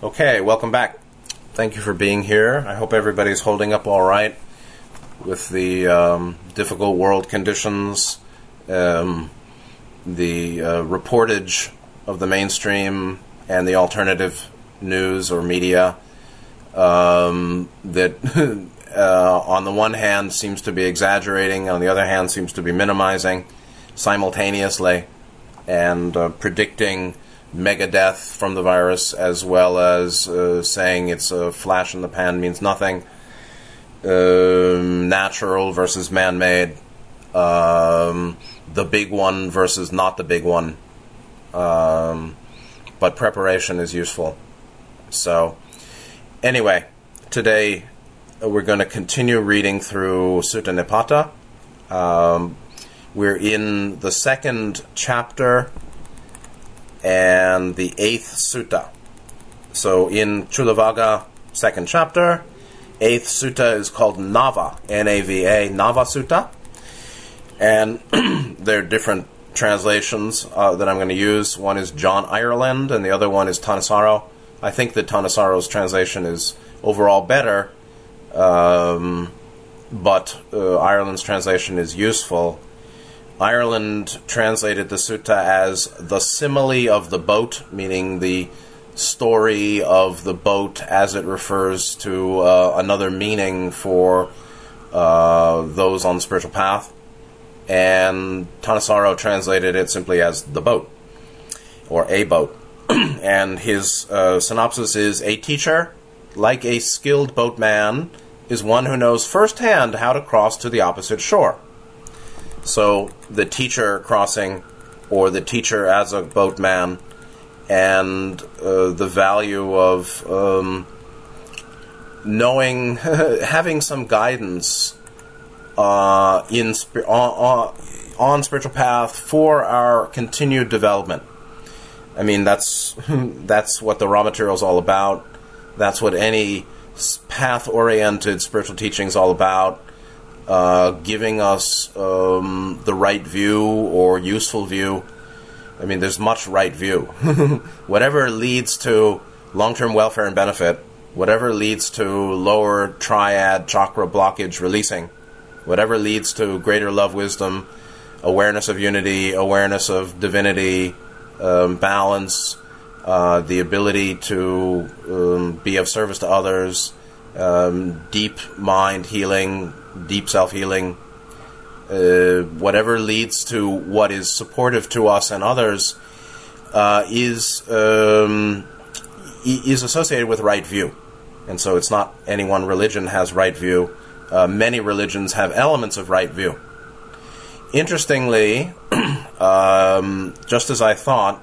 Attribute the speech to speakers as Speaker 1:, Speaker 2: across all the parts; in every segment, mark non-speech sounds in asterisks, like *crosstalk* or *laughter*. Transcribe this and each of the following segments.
Speaker 1: Okay, welcome back. Thank you for being here. I hope everybody's holding up all right with the um, difficult world conditions, um, the uh, reportage of the mainstream and the alternative news or media um, that, *laughs* uh, on the one hand, seems to be exaggerating, on the other hand, seems to be minimizing simultaneously and uh, predicting mega death from the virus as well as uh, saying it's a flash in the pan means nothing. Um, natural versus man made. Um, the big one versus not the big one. Um, but preparation is useful. So, anyway, today uh, we're going to continue reading through Sutta Nipata. Um, we're in the second chapter and the eighth sutta. So in Culavagga, second chapter, eighth sutta is called Nava, N-A-V-A, Nava Sutta. And *clears throat* there are different translations uh, that I'm going to use. One is John Ireland, and the other one is Thanissaro. I think that Thanissaro's translation is overall better, um, but uh, Ireland's translation is useful. Ireland translated the sutta as the simile of the boat, meaning the story of the boat as it refers to uh, another meaning for uh, those on the spiritual path. And Thanissaro translated it simply as the boat, or a boat. *clears throat* and his uh, synopsis is A teacher, like a skilled boatman, is one who knows firsthand how to cross to the opposite shore. So the teacher crossing, or the teacher as a boatman, and uh, the value of um, knowing, *laughs* having some guidance uh, in on, on spiritual path for our continued development. I mean, that's *laughs* that's what the Ra material is all about. That's what any path-oriented spiritual teaching is all about. Uh, giving us um, the right view or useful view. I mean, there's much right view. *laughs* whatever leads to long term welfare and benefit, whatever leads to lower triad chakra blockage releasing, whatever leads to greater love, wisdom, awareness of unity, awareness of divinity, um, balance, uh, the ability to um, be of service to others, um, deep mind healing, deep self healing, uh, whatever leads to what is supportive to us and others, uh, is um, is associated with right view, and so it's not any one religion has right view. Uh, many religions have elements of right view. Interestingly, *clears throat* um, just as I thought,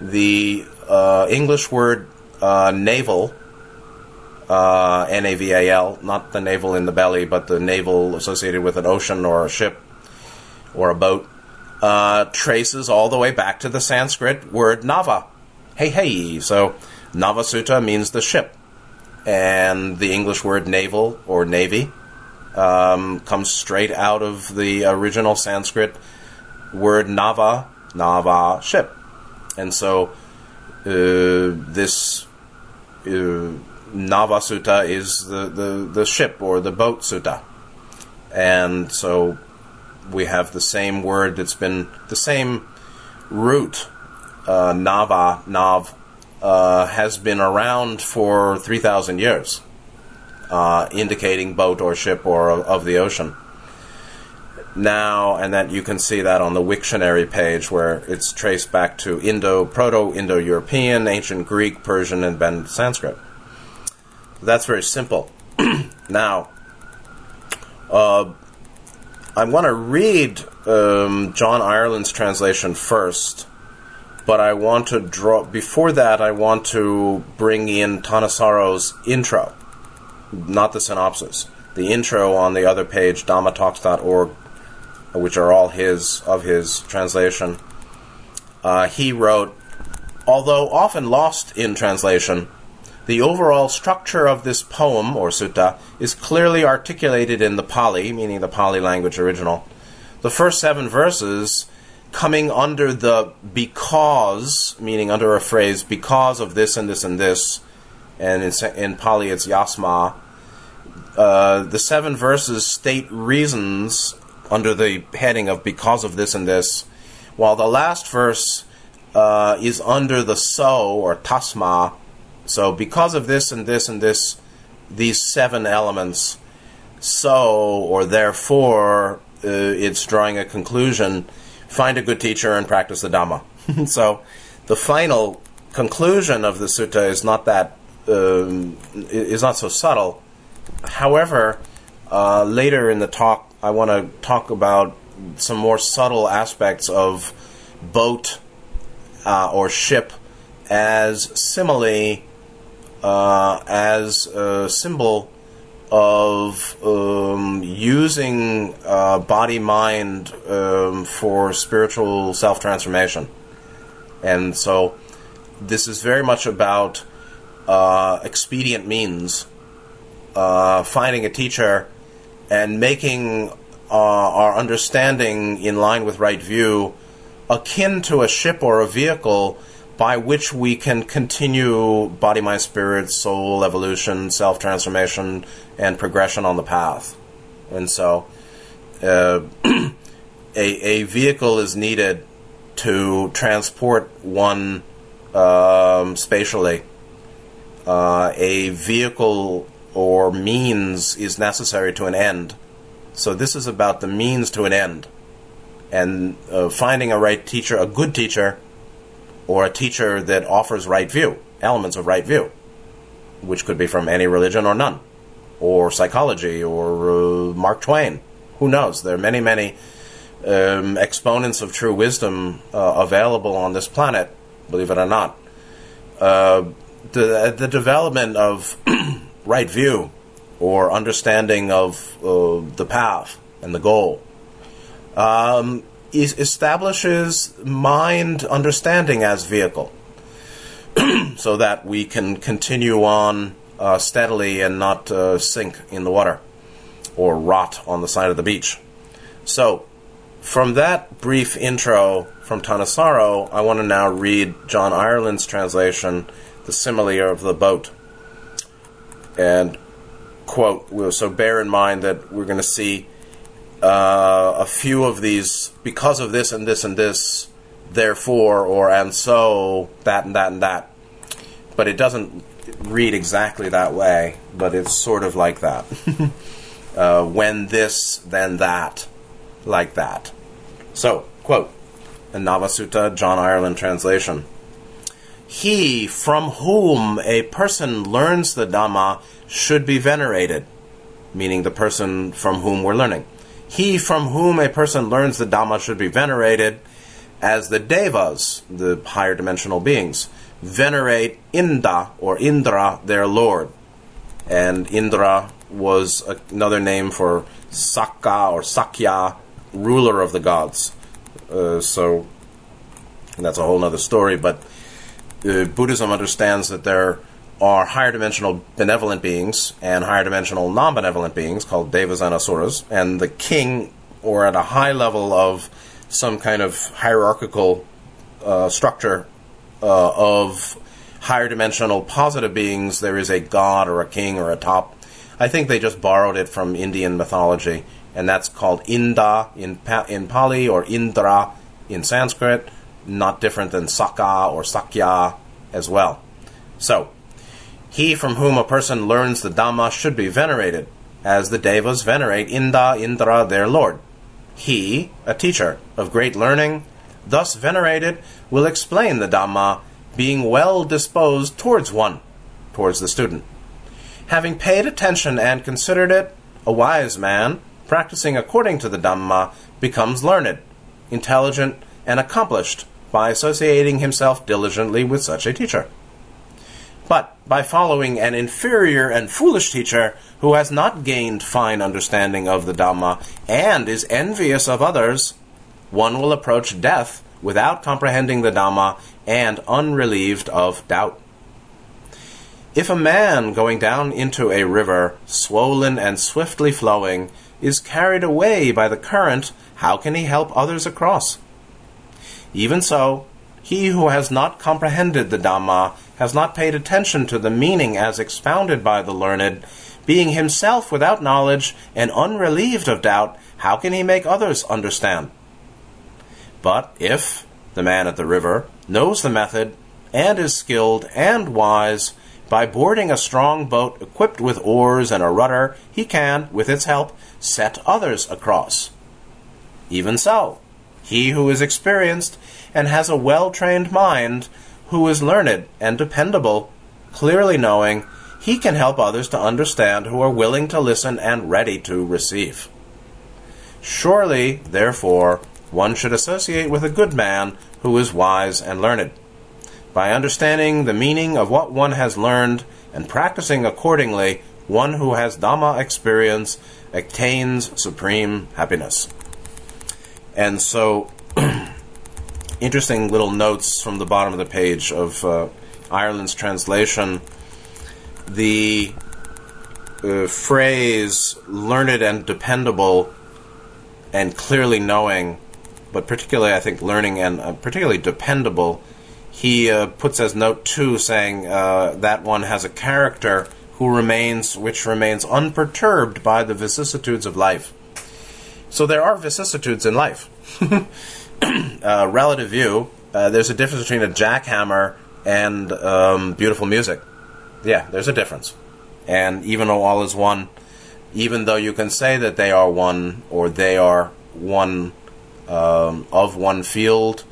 Speaker 1: the uh, English word uh, naval uh, N-A-V-A-L, not the navel in the belly, but the navel associated with an ocean or a ship or a boat, uh, traces all the way back to the Sanskrit word Nava. Hey, hey. So Navasutta means the ship. And the English word naval or navy um, comes straight out of the original Sanskrit word Nava, Nava, ship. And so uh, this uh, Nava Sutta is the, the, the ship or the boat sutta. And so we have the same word that's been the same root, uh, Nava, Nav, uh, has been around for 3,000 years, uh, indicating boat or ship or of the ocean. Now, and that you can see that on the Wiktionary page where it's traced back to Indo, Proto Indo European, Ancient Greek, Persian, and then Sanskrit. That's very simple. *clears throat* now, uh, I want to read um, John Ireland's translation first, but I want to draw. Before that, I want to bring in Thanissaro's intro, not the synopsis. The intro on the other page, dhammatalks.org, which are all his of his translation. Uh, he wrote, although often lost in translation, the overall structure of this poem, or sutta, is clearly articulated in the Pali, meaning the Pali language original. The first seven verses coming under the because, meaning under a phrase, because of this and this and this, and in, in Pali it's yasma. Uh, the seven verses state reasons under the heading of because of this and this, while the last verse uh, is under the so or tasma. So because of this and this and this, these seven elements, so or therefore, uh, it's drawing a conclusion. Find a good teacher and practice the Dhamma. *laughs* so the final conclusion of the sutta is not that um, is not so subtle. However, uh, later in the talk, I want to talk about some more subtle aspects of boat uh, or ship as simile, uh, as a symbol of um, using uh, body mind um, for spiritual self transformation. And so this is very much about uh, expedient means, uh, finding a teacher and making uh, our understanding in line with right view akin to a ship or a vehicle by which we can continue body, mind, spirit, soul evolution, self transformation, and progression on the path. And so, uh, *clears throat* a, a vehicle is needed to transport one um, spatially. Uh, a vehicle or means is necessary to an end. So, this is about the means to an end. And uh, finding a right teacher, a good teacher, or a teacher that offers right view, elements of right view, which could be from any religion or none, or psychology, or uh, Mark Twain. Who knows? There are many, many um, exponents of true wisdom uh, available on this planet, believe it or not. Uh, the, the development of *clears throat* right view or understanding of uh, the path and the goal um, establishes mind understanding as vehicle *clears throat* so that we can continue on uh, steadily and not uh, sink in the water or rot on the side of the beach. So, from that brief intro from Thanissaro, I want to now read John Ireland's translation, The Simile of the Boat. And, quote, so bear in mind that we're going to see uh, a few of these because of this and this and this, therefore, or and so, that and that and that. But it doesn't read exactly that way, but it's sort of like that. *laughs* uh, when this, then that, like that. So, quote, in Navasutta, John Ireland translation. He from whom a person learns the Dhamma should be venerated, meaning the person from whom we're learning. He from whom a person learns the Dhamma should be venerated as the Devas, the higher dimensional beings, venerate Inda or Indra, their lord. And Indra was another name for Sakka or Sakya, ruler of the gods. Uh, so that's a whole other story, but uh, Buddhism understands that there are higher dimensional benevolent beings and higher dimensional non benevolent beings called devas and asuras, and the king, or at a high level of some kind of hierarchical uh, structure uh, of higher dimensional positive beings, there is a god or a king or a top. I think they just borrowed it from Indian mythology, and that's called Inda in, pa- in Pali or Indra in Sanskrit, not different than Saka or Sakya as well. So, he from whom a person learns the Dhamma should be venerated, as the Devas venerate Inda Indra their lord. He, a teacher of great learning, thus venerated, will explain the Dhamma, being well disposed towards one, towards the student. Having paid attention and considered it, a wise man, practicing according to the Dhamma, becomes learned, intelligent, and accomplished by associating himself diligently with such a teacher. But by following an inferior and foolish teacher who has not gained fine understanding of the Dhamma and is envious of others, one will approach death without comprehending the Dhamma and unrelieved of doubt. If a man going down into a river, swollen and swiftly flowing, is carried away by the current, how can he help others across? Even so, he who has not comprehended the Dhamma has not paid attention to the meaning as expounded by the learned, being himself without knowledge and unrelieved of doubt, how can he make others understand? But if the man at the river knows the method and is skilled and wise, by boarding a strong boat equipped with oars and a rudder, he can, with its help, set others across. Even so, he who is experienced and has a well trained mind, who is learned and dependable, clearly knowing, he can help others to understand who are willing to listen and ready to receive. Surely, therefore, one should associate with a good man who is wise and learned. By understanding the meaning of what one has learned and practicing accordingly, one who has Dhamma experience attains supreme happiness. And so, *clears throat* interesting little notes from the bottom of the page of uh, Ireland's translation. The uh, phrase learned and dependable and clearly knowing, but particularly, I think, learning and uh, particularly dependable he uh, puts as note two saying uh, that one has a character who remains which remains unperturbed by the vicissitudes of life so there are vicissitudes in life *laughs* *clears throat* uh, relative view uh, there's a difference between a jackhammer and um, beautiful music yeah there's a difference and even though all is one even though you can say that they are one or they are one um, of one field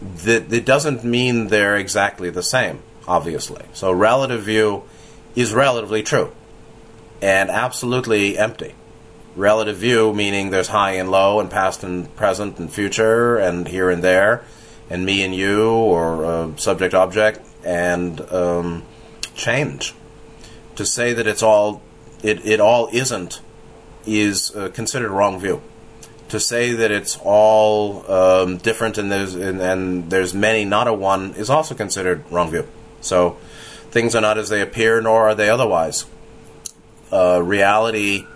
Speaker 1: that it doesn't mean they're exactly the same, obviously. So relative view is relatively true and absolutely empty. Relative view meaning there's high and low and past and present and future and here and there and me and you or uh, subject object and um, change. To say that it's all it, it all isn't is uh, considered a wrong view to say that it's all um, different and there's and, and, there's many, not a one, is also considered wrong view. So things are not as they appear, nor are they otherwise. Uh, reality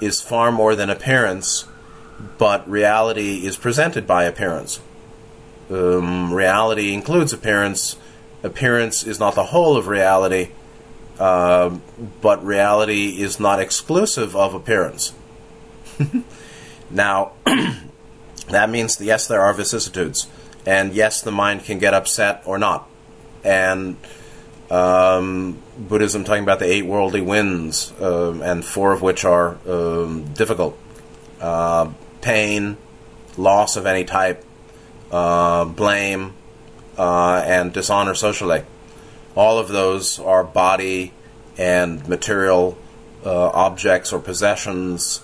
Speaker 1: is far more than appearance, but reality is presented by appearance. Um, reality includes appearance. Appearance is not the whole of reality, uh, but reality is not exclusive of appearance. *laughs* Now, *clears throat* that means, yes, there are vicissitudes. And yes, the mind can get upset or not. And um, Buddhism talking about the eight worldly winds, um, and four of which are um, difficult uh, pain, loss of any type, uh, blame, uh, and dishonor socially. All of those are body and material uh, objects or possessions,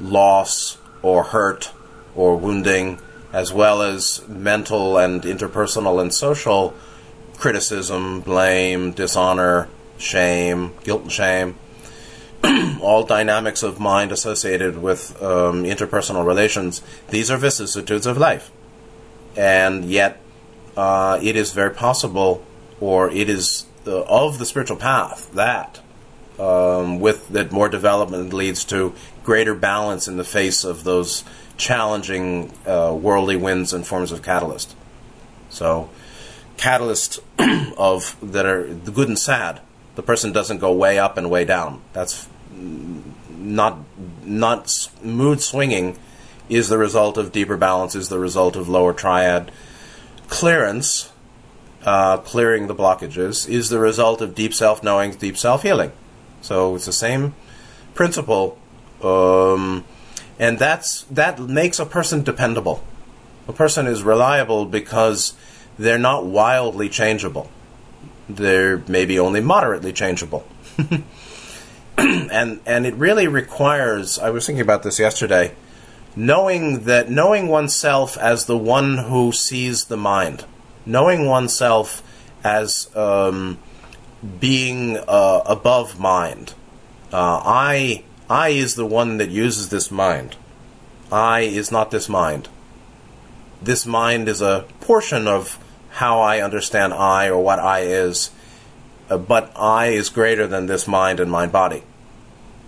Speaker 1: loss, or hurt or wounding, as well as mental and interpersonal and social criticism, blame, dishonor, shame, guilt and shame, *clears throat* all dynamics of mind associated with um, interpersonal relations. These are vicissitudes of life. And yet, uh, it is very possible, or it is of the spiritual path, that um, with that more development leads to greater balance in the face of those challenging uh, worldly winds and forms of catalyst. So, catalyst *clears throat* of that are the good and sad. The person doesn't go way up and way down. That's not not mood swinging. Is the result of deeper balance? Is the result of lower triad clearance? Uh, clearing the blockages is the result of deep self knowing, deep self healing. So it's the same principle um, and that's that makes a person dependable. A person is reliable because they're not wildly changeable. They're maybe only moderately changeable. *laughs* and and it really requires I was thinking about this yesterday, knowing that knowing oneself as the one who sees the mind, knowing oneself as um, being uh, above mind. Uh, I I is the one that uses this mind. I is not this mind. This mind is a portion of how I understand I or what I is, uh, but I is greater than this mind and mind body.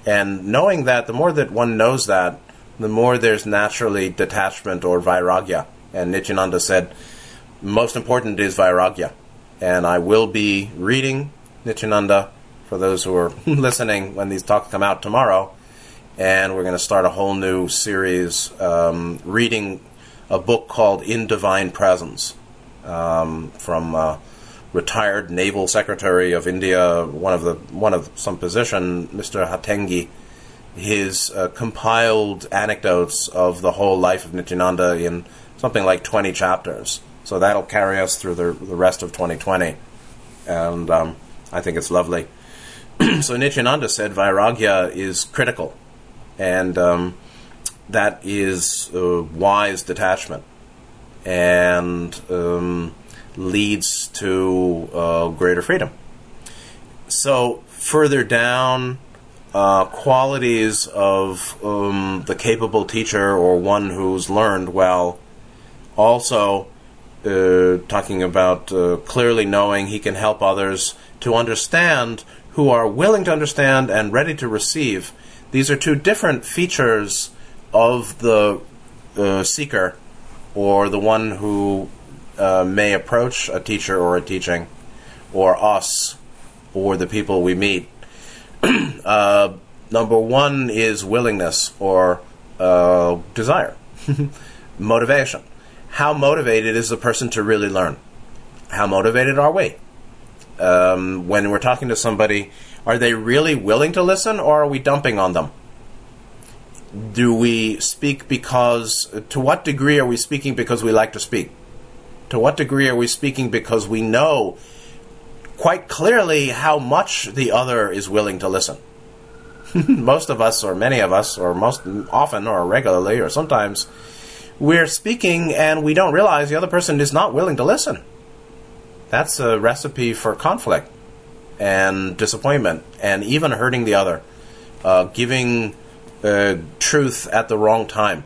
Speaker 1: And knowing that, the more that one knows that, the more there's naturally detachment or vairagya. And Nityananda said, most important is vairagya. and I will be reading Nityananda for those who are *laughs* listening when these talks come out tomorrow. And we're going to start a whole new series um, reading a book called In Divine Presence um, from uh, retired Naval Secretary of India, one of the one of some position, Mr. Hatengdi. His uh, compiled anecdotes of the whole life of Nityananda in something like 20 chapters. So that'll carry us through the, the rest of 2020. And um, I think it's lovely. *clears throat* so Nityananda said Vairagya is critical. And um, that is wise detachment. And um, leads to uh, greater freedom. So, further down, uh, qualities of um, the capable teacher or one who's learned well, also uh, talking about uh, clearly knowing he can help others to understand who are willing to understand and ready to receive. These are two different features of the uh, seeker or the one who uh, may approach a teacher or a teaching, or us, or the people we meet. *clears throat* uh, number one is willingness or uh, desire, *laughs* motivation. How motivated is the person to really learn? How motivated are we? Um, when we're talking to somebody, are they really willing to listen, or are we dumping on them? Do we speak because, to what degree are we speaking because we like to speak? To what degree are we speaking because we know quite clearly how much the other is willing to listen? *laughs* most of us, or many of us, or most often, or regularly, or sometimes, we're speaking and we don't realize the other person is not willing to listen. That's a recipe for conflict and disappointment and even hurting the other. Uh, giving uh, truth at the wrong time,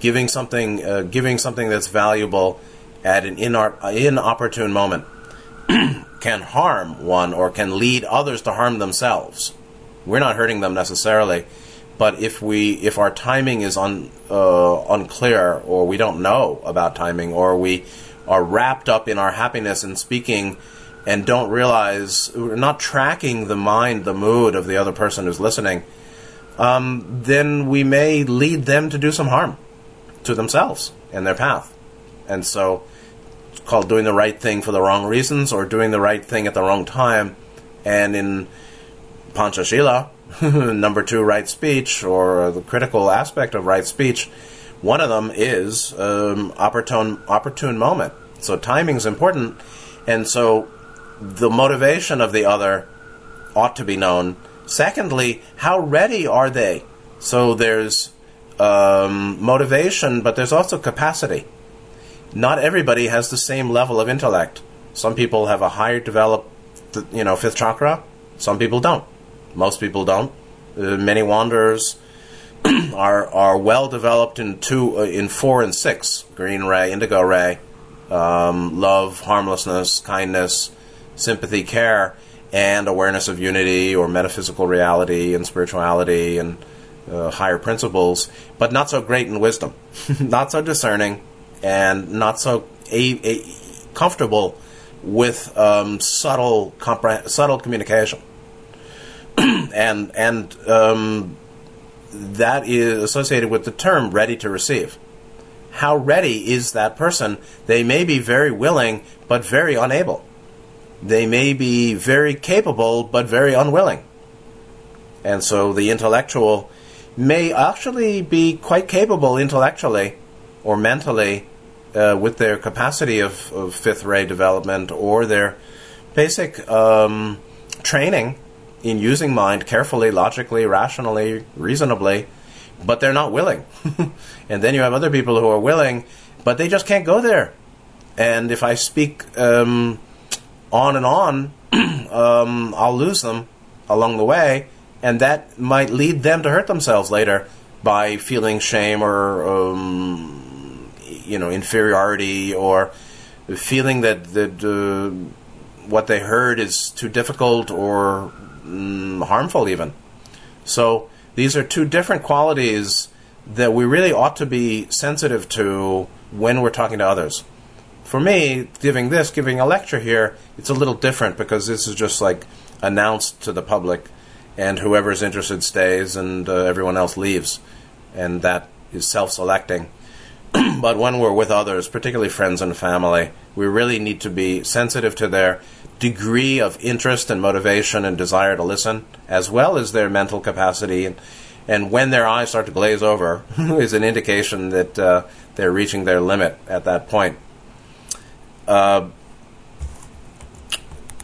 Speaker 1: giving something, uh, giving something that's valuable at an inopportune moment *clears throat* can harm one or can lead others to harm themselves. We're not hurting them necessarily, but if we if our timing is un, uh, unclear or we don't know about timing or we are wrapped up in our happiness and speaking and don't realize we're not tracking the mind, the mood of the other person who's listening, um, then we may lead them to do some harm to themselves and their path. And so it's called doing the right thing for the wrong reasons or doing the right thing at the wrong time. And in Panchashila, *laughs* number two, right speech, or the critical aspect of right speech, one of them is um, opportune, opportune moment. So timing is important. And so the motivation of the other ought to be known. Secondly, how ready are they? So there's um, motivation, but there's also capacity not everybody has the same level of intellect. Some people have a higher developed, you know, fifth chakra. Some people don't. Most people don't. Uh, many wanderers *clears throat* are are well developed in two, uh, in four and six: green ray, indigo ray, um, love, harmlessness, kindness, sympathy, care, and awareness of unity or metaphysical reality and spirituality and uh, higher principles, but not so great in wisdom, *laughs* not so discerning, and not so a, a comfortable with um, subtle compre- subtle communication, *clears throat* and and um, that is associated with the term "ready to receive." How ready is that person? They may be very willing, but very unable. They may be very capable, but very unwilling. And so the intellectual may actually be quite capable intellectually, or mentally uh, with their capacity of, of, fifth ray development or their basic um, training in using mind carefully, logically, rationally, reasonably, but they're not willing. *laughs* and then you have other people who are willing, but they just can't go there. And if I speak um, on and on, *clears throat* um, I'll lose them along the way, and that might lead them to hurt themselves later by feeling shame or um, you know inferiority or feeling that that uh, what they heard is too difficult or mm, harmful even. So these are two different qualities that we really ought to be sensitive to when we're talking to others. For me, giving this, giving a lecture here, it's a little different because this is just like announced to the public, and whoever's interested stays, and uh, everyone else leaves, and that is self-selecting. *clears throat* but when we're with others, particularly friends and family, we really need to be sensitive to their degree of interest and motivation and desire to listen, as well as their mental capacity. And, and when their eyes start to glaze over, *laughs* is an indication that uh, they're reaching their limit at that point. Uh,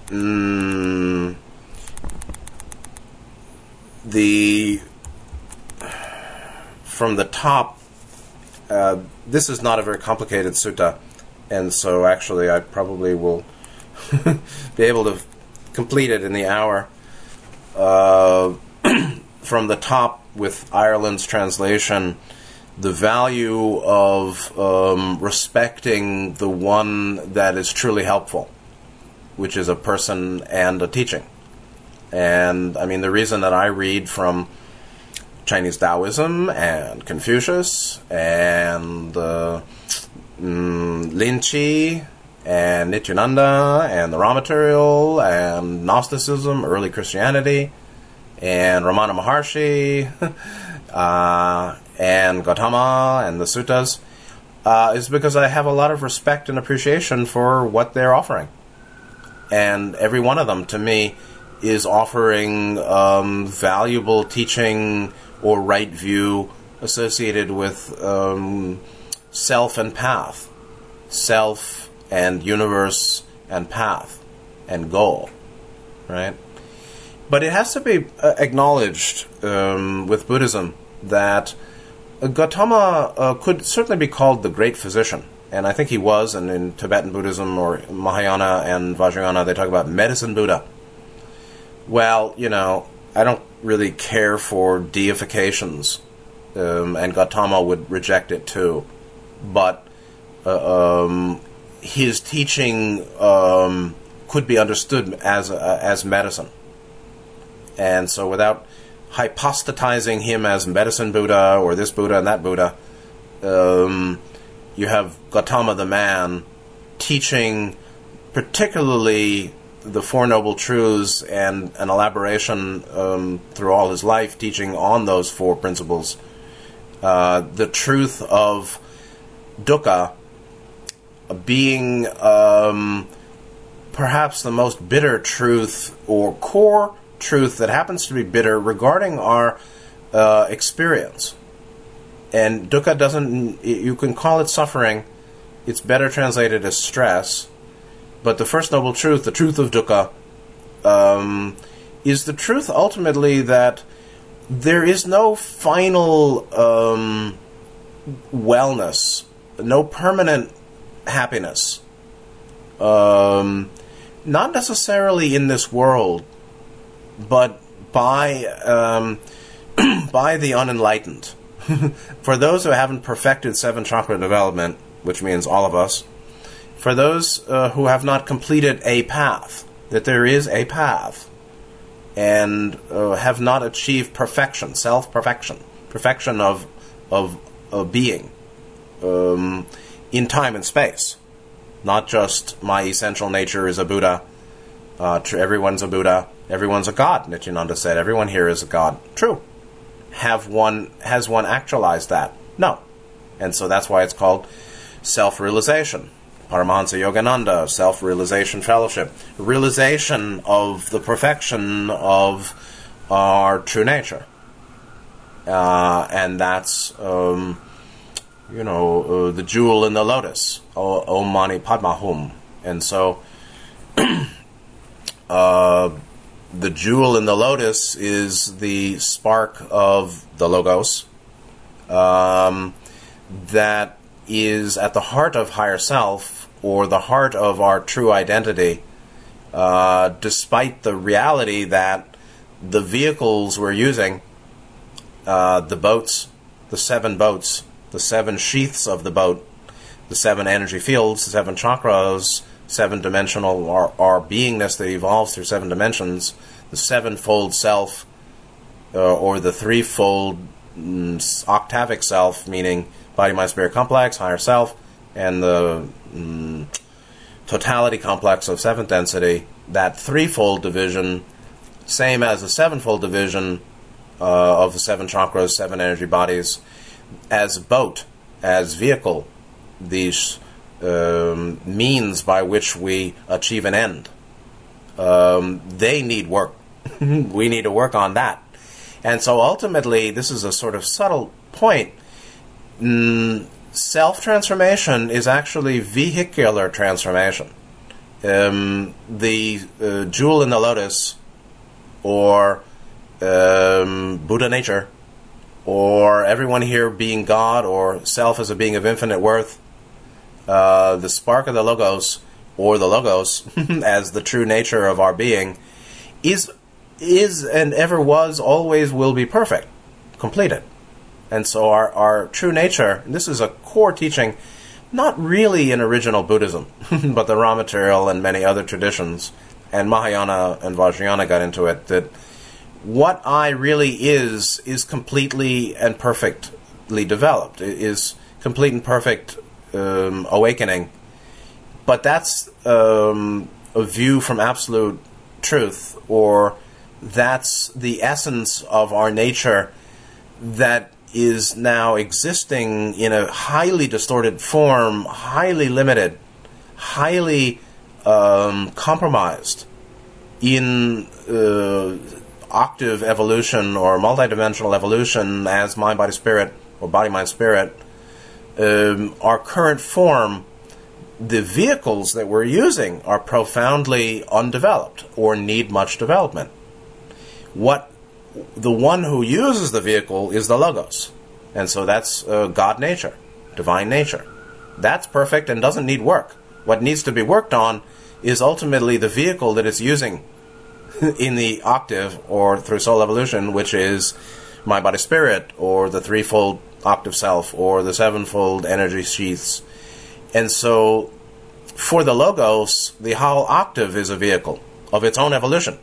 Speaker 1: mm, the from the top, uh, this is not a very complicated sutta, and so actually I probably will *laughs* be able to complete it in the hour. Uh, *clears throat* from the top, with Ireland's translation, the value of um, respecting the one that is truly helpful, which is a person and a teaching. And I mean, the reason that I read from Chinese Taoism and Confucius and uh, mm, Lin Chi and Nityananda and the Ra Material and Gnosticism, early Christianity, and Ramana Maharshi *laughs* uh, and Gautama and the suttas uh, is because I have a lot of respect and appreciation for what they're offering. And every one of them, to me, is offering um, valuable teaching or right view associated with um, self and path. Self and universe and path and goal, right? But it has to be uh, acknowledged um, with Buddhism that Gautama uh, could certainly be called the great physician. And I think he was, and in Tibetan Buddhism or Mahayana and Vajrayana, they talk about medicine Buddha. Well, you know, I don't really care for deifications, um, and Gautama would reject it too. But uh, um, his teaching um, could be understood as uh, as medicine, and so without hypostatizing him as medicine Buddha or this Buddha and that Buddha, um, you have Gautama the man teaching particularly the Four Noble Truths and an elaboration um, through all his life teaching on those four principles. Uh, the truth of dukkha being um, perhaps the most bitter truth or core truth that happens to be bitter regarding our uh, experience. And dukkha doesn't, you can call it suffering, it's better translated as stress. But the first noble truth, the truth of dukkha, um, is the truth ultimately that there is no final um, wellness, no permanent happiness. Um, not necessarily in this world, but by um, *clears throat* by the unenlightened. *laughs* for those who haven't perfected seven chakra development, which means all of us, for those uh, who have not completed a path, that there is a path, and uh, have not achieved perfection, self perfection, perfection of of, being. Um, in time and space, not just my essential nature is a Buddha. Uh, everyone's a Buddha. Everyone's a god. Nityananda said, "Everyone here is a god." True. Have one has one actualized that? No, and so that's why it's called self-realization. Paramahansa Yogananda, self-realization fellowship, realization of the perfection of our true nature, uh, and that's um, you know, uh, the jewel in the lotus, Om Mani Padma Hum. And so, *clears throat* uh, the jewel in the lotus is the spark of the Logos um, that is at the heart of higher self or the heart of our true identity, uh, despite the reality that the vehicles we're using, uh, the boats, the seven boats, the seven sheaths of the boat, the seven energy fields, the seven chakras, seven dimensional our beingness that evolves through seven dimensions, the sevenfold self, uh, or the threefold mm, octavic self, meaning body, mind, spirit complex, higher self, and the mm, totality complex of seventh density, that threefold division, same as the sevenfold division uh, of the seven chakras, seven energy bodies, as boat, as vehicle, these um, means by which we achieve an end. Um, they need work. *laughs* we need to work on that. And so ultimately, this is a sort of subtle point. Mm, Self transformation is actually vehicular transformation. Um, the uh, jewel in the lotus, or um, Buddha nature, or everyone here being God, or self as a being of infinite worth, uh, the spark of the logos, or the logos *laughs* as the true nature of our being, is is and ever was, always will be perfect, completed. And so our, our true nature, this is a core teaching, not really in original Buddhism, *laughs* but the Ra material and many other traditions, and Mahayana and Vajrayana got into it, that what I really is, is completely and perfectly developed, is complete and perfect um, awakening. But that's um, a view from absolute truth, or that's the essence of our nature that is now existing in a highly distorted form, highly limited, highly um, compromised in uh, octave evolution or multidimensional evolution as mind, body, spirit, or body, mind, spirit. Um, our current form, the vehicles that we're using are profoundly undeveloped or need much development. What the one who uses the vehicle is the Logos. And so that's uh, God nature, divine nature. That's perfect and doesn't need work. What needs to be worked on is ultimately the vehicle that it's using *laughs* in the octave or through soul evolution, which is my body spirit or the threefold octave self or the sevenfold energy sheaths. And so for the Logos, the whole octave is a vehicle of its own evolution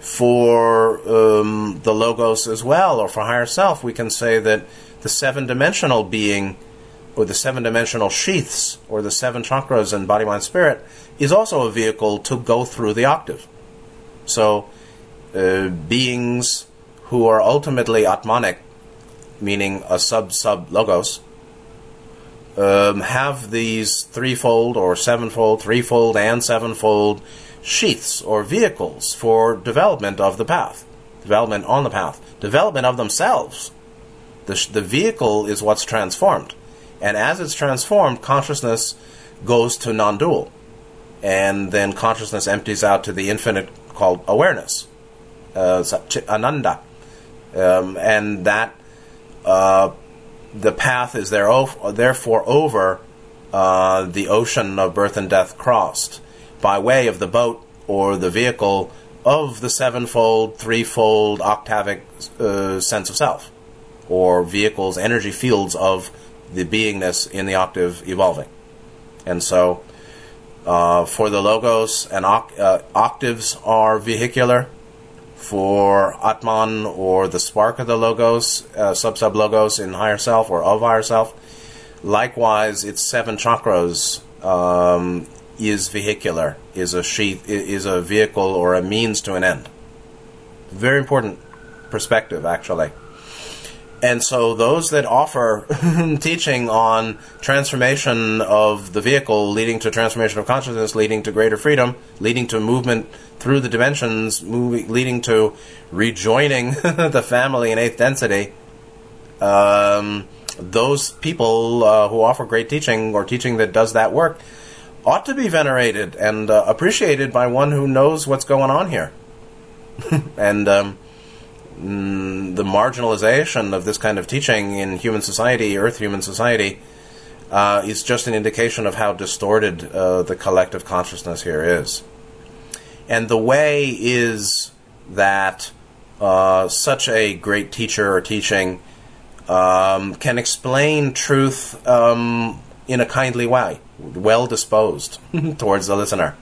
Speaker 1: for um, the logos as well, or for higher self, we can say that the seven dimensional being, or the seven dimensional sheaths, or the seven chakras and body, mind, spirit, is also a vehicle to go through the octave. So, uh, beings who are ultimately atmanic, meaning a sub sub logos, um, have these threefold or sevenfold, threefold, and sevenfold sheaths or vehicles for development of the path, development on the path, development of themselves. The, sh- the vehicle is what's transformed. And as it's transformed, consciousness goes to non dual. And then consciousness empties out to the infinite called awareness, uh, ananda. Um, and that uh, the path is there, therefore over uh, the ocean of birth and death crossed by way of the boat or the vehicle of the sevenfold, threefold, octavic uh, sense of self, or vehicles, energy fields of the beingness in the octave evolving. And so, uh, for the logos and uh, octaves are vehicular. For Atman or the spark of the logos, uh, sub sub logos in higher self or of higher self, likewise, it's seven chakras um, is vehicular, is a sheath, is a vehicle or a means to an end. Very important perspective, actually. And so, those that offer *laughs* teaching on transformation of the vehicle, leading to transformation of consciousness, leading to greater freedom, leading to movement through the dimensions, moving, leading to rejoining *laughs* the family in eighth density, um, those people uh, who offer great teaching or teaching that does that work ought to be venerated and uh, appreciated by one who knows what's going on here. *laughs* and um, mm, the marginalization of this kind of teaching in human society, Earth human society, uh, is just an indication of how distorted uh, the collective consciousness here is. And the way is that uh, such a great teacher or teaching um, can explain truth um, in a kindly way well disposed *laughs* towards the listener.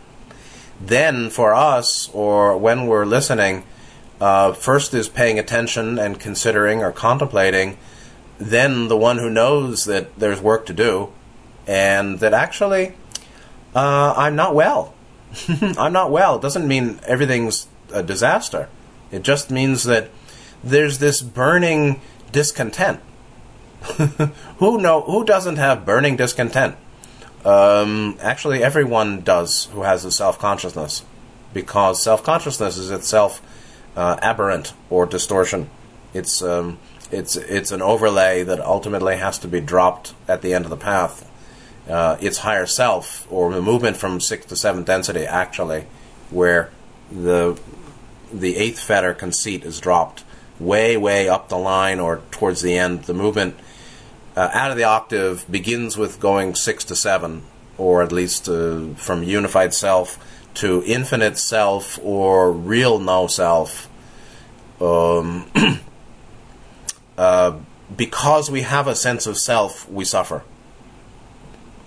Speaker 1: Then, for us, or when we're listening, uh, first is paying attention and considering or contemplating. Then, the one who knows that there's work to do and that actually uh, I'm not well. I'm *laughs* not well. It doesn't mean everything's a disaster. It just means that there's this burning discontent. *laughs* who know who doesn't have burning discontent? Um, actually, everyone does who has a self consciousness, because self consciousness is itself uh, aberrant or distortion. It's um, it's it's an overlay that ultimately has to be dropped at the end of the path. Uh, its higher self, or the movement from sixth to seventh density, actually, where the the eighth fetter conceit is dropped way way up the line or towards the end. The movement uh, out of the octave begins with going six to seven, or at least uh, from unified self to infinite self or real no self. Um, *clears throat* uh, because we have a sense of self, we suffer.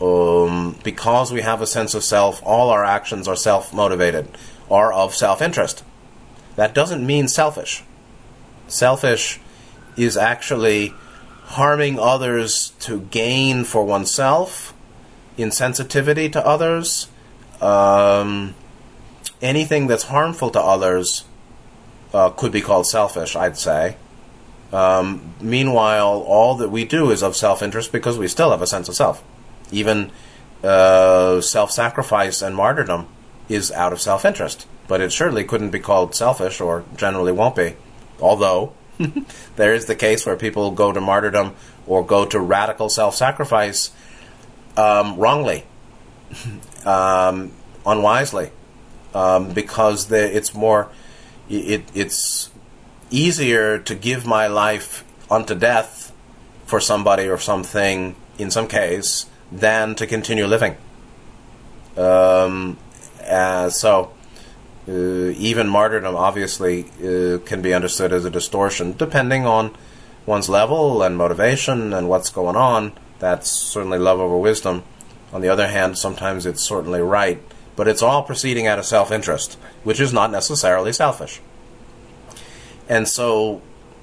Speaker 1: Um, because we have a sense of self, all our actions are self motivated, are of self interest. That doesn't mean selfish. Selfish is actually harming others to gain for oneself, insensitivity to others, um, anything that's harmful to others uh, could be called selfish, I'd say. Um, meanwhile, all that we do is of self interest because we still have a sense of self. Even uh, self sacrifice and martyrdom is out of self interest, but it surely couldn't be called selfish or generally won't be. Although, *laughs* there is the case where people go to martyrdom or go to radical self sacrifice um, wrongly, *laughs* um, unwisely, um, because the, it's more, it, it's easier to give my life unto death for somebody or something in some case than to continue living. Um, uh, so, uh, even martyrdom obviously uh, can be understood as a distortion, depending on one's level and motivation and what's going on. That's certainly love over wisdom. On the other hand, sometimes it's certainly right, but it's all proceeding out of self interest, which is not necessarily selfish. And so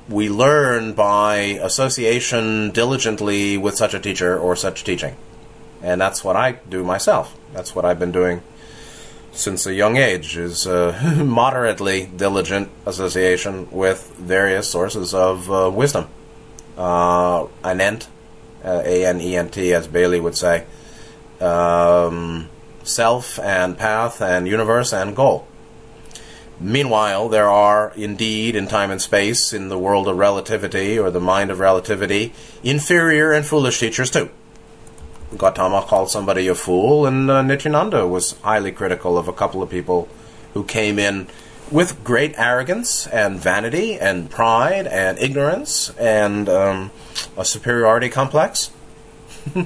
Speaker 1: we learn by association diligently with such a teacher or such teaching. And that's what I do myself. That's what I've been doing since a young age is uh, *laughs* moderately diligent association with various sources of uh, wisdom. Uh, anent, uh, A-N-E-N-T, as Bailey would say, um, self and path and universe and goal. Meanwhile, there are indeed, in time and space, in the world of relativity or the mind of relativity, inferior and foolish teachers too. Gautama called somebody a fool, and uh, Nityananda was highly critical of a couple of people who came in with great arrogance and vanity and pride and ignorance and um, a superiority complex. *laughs*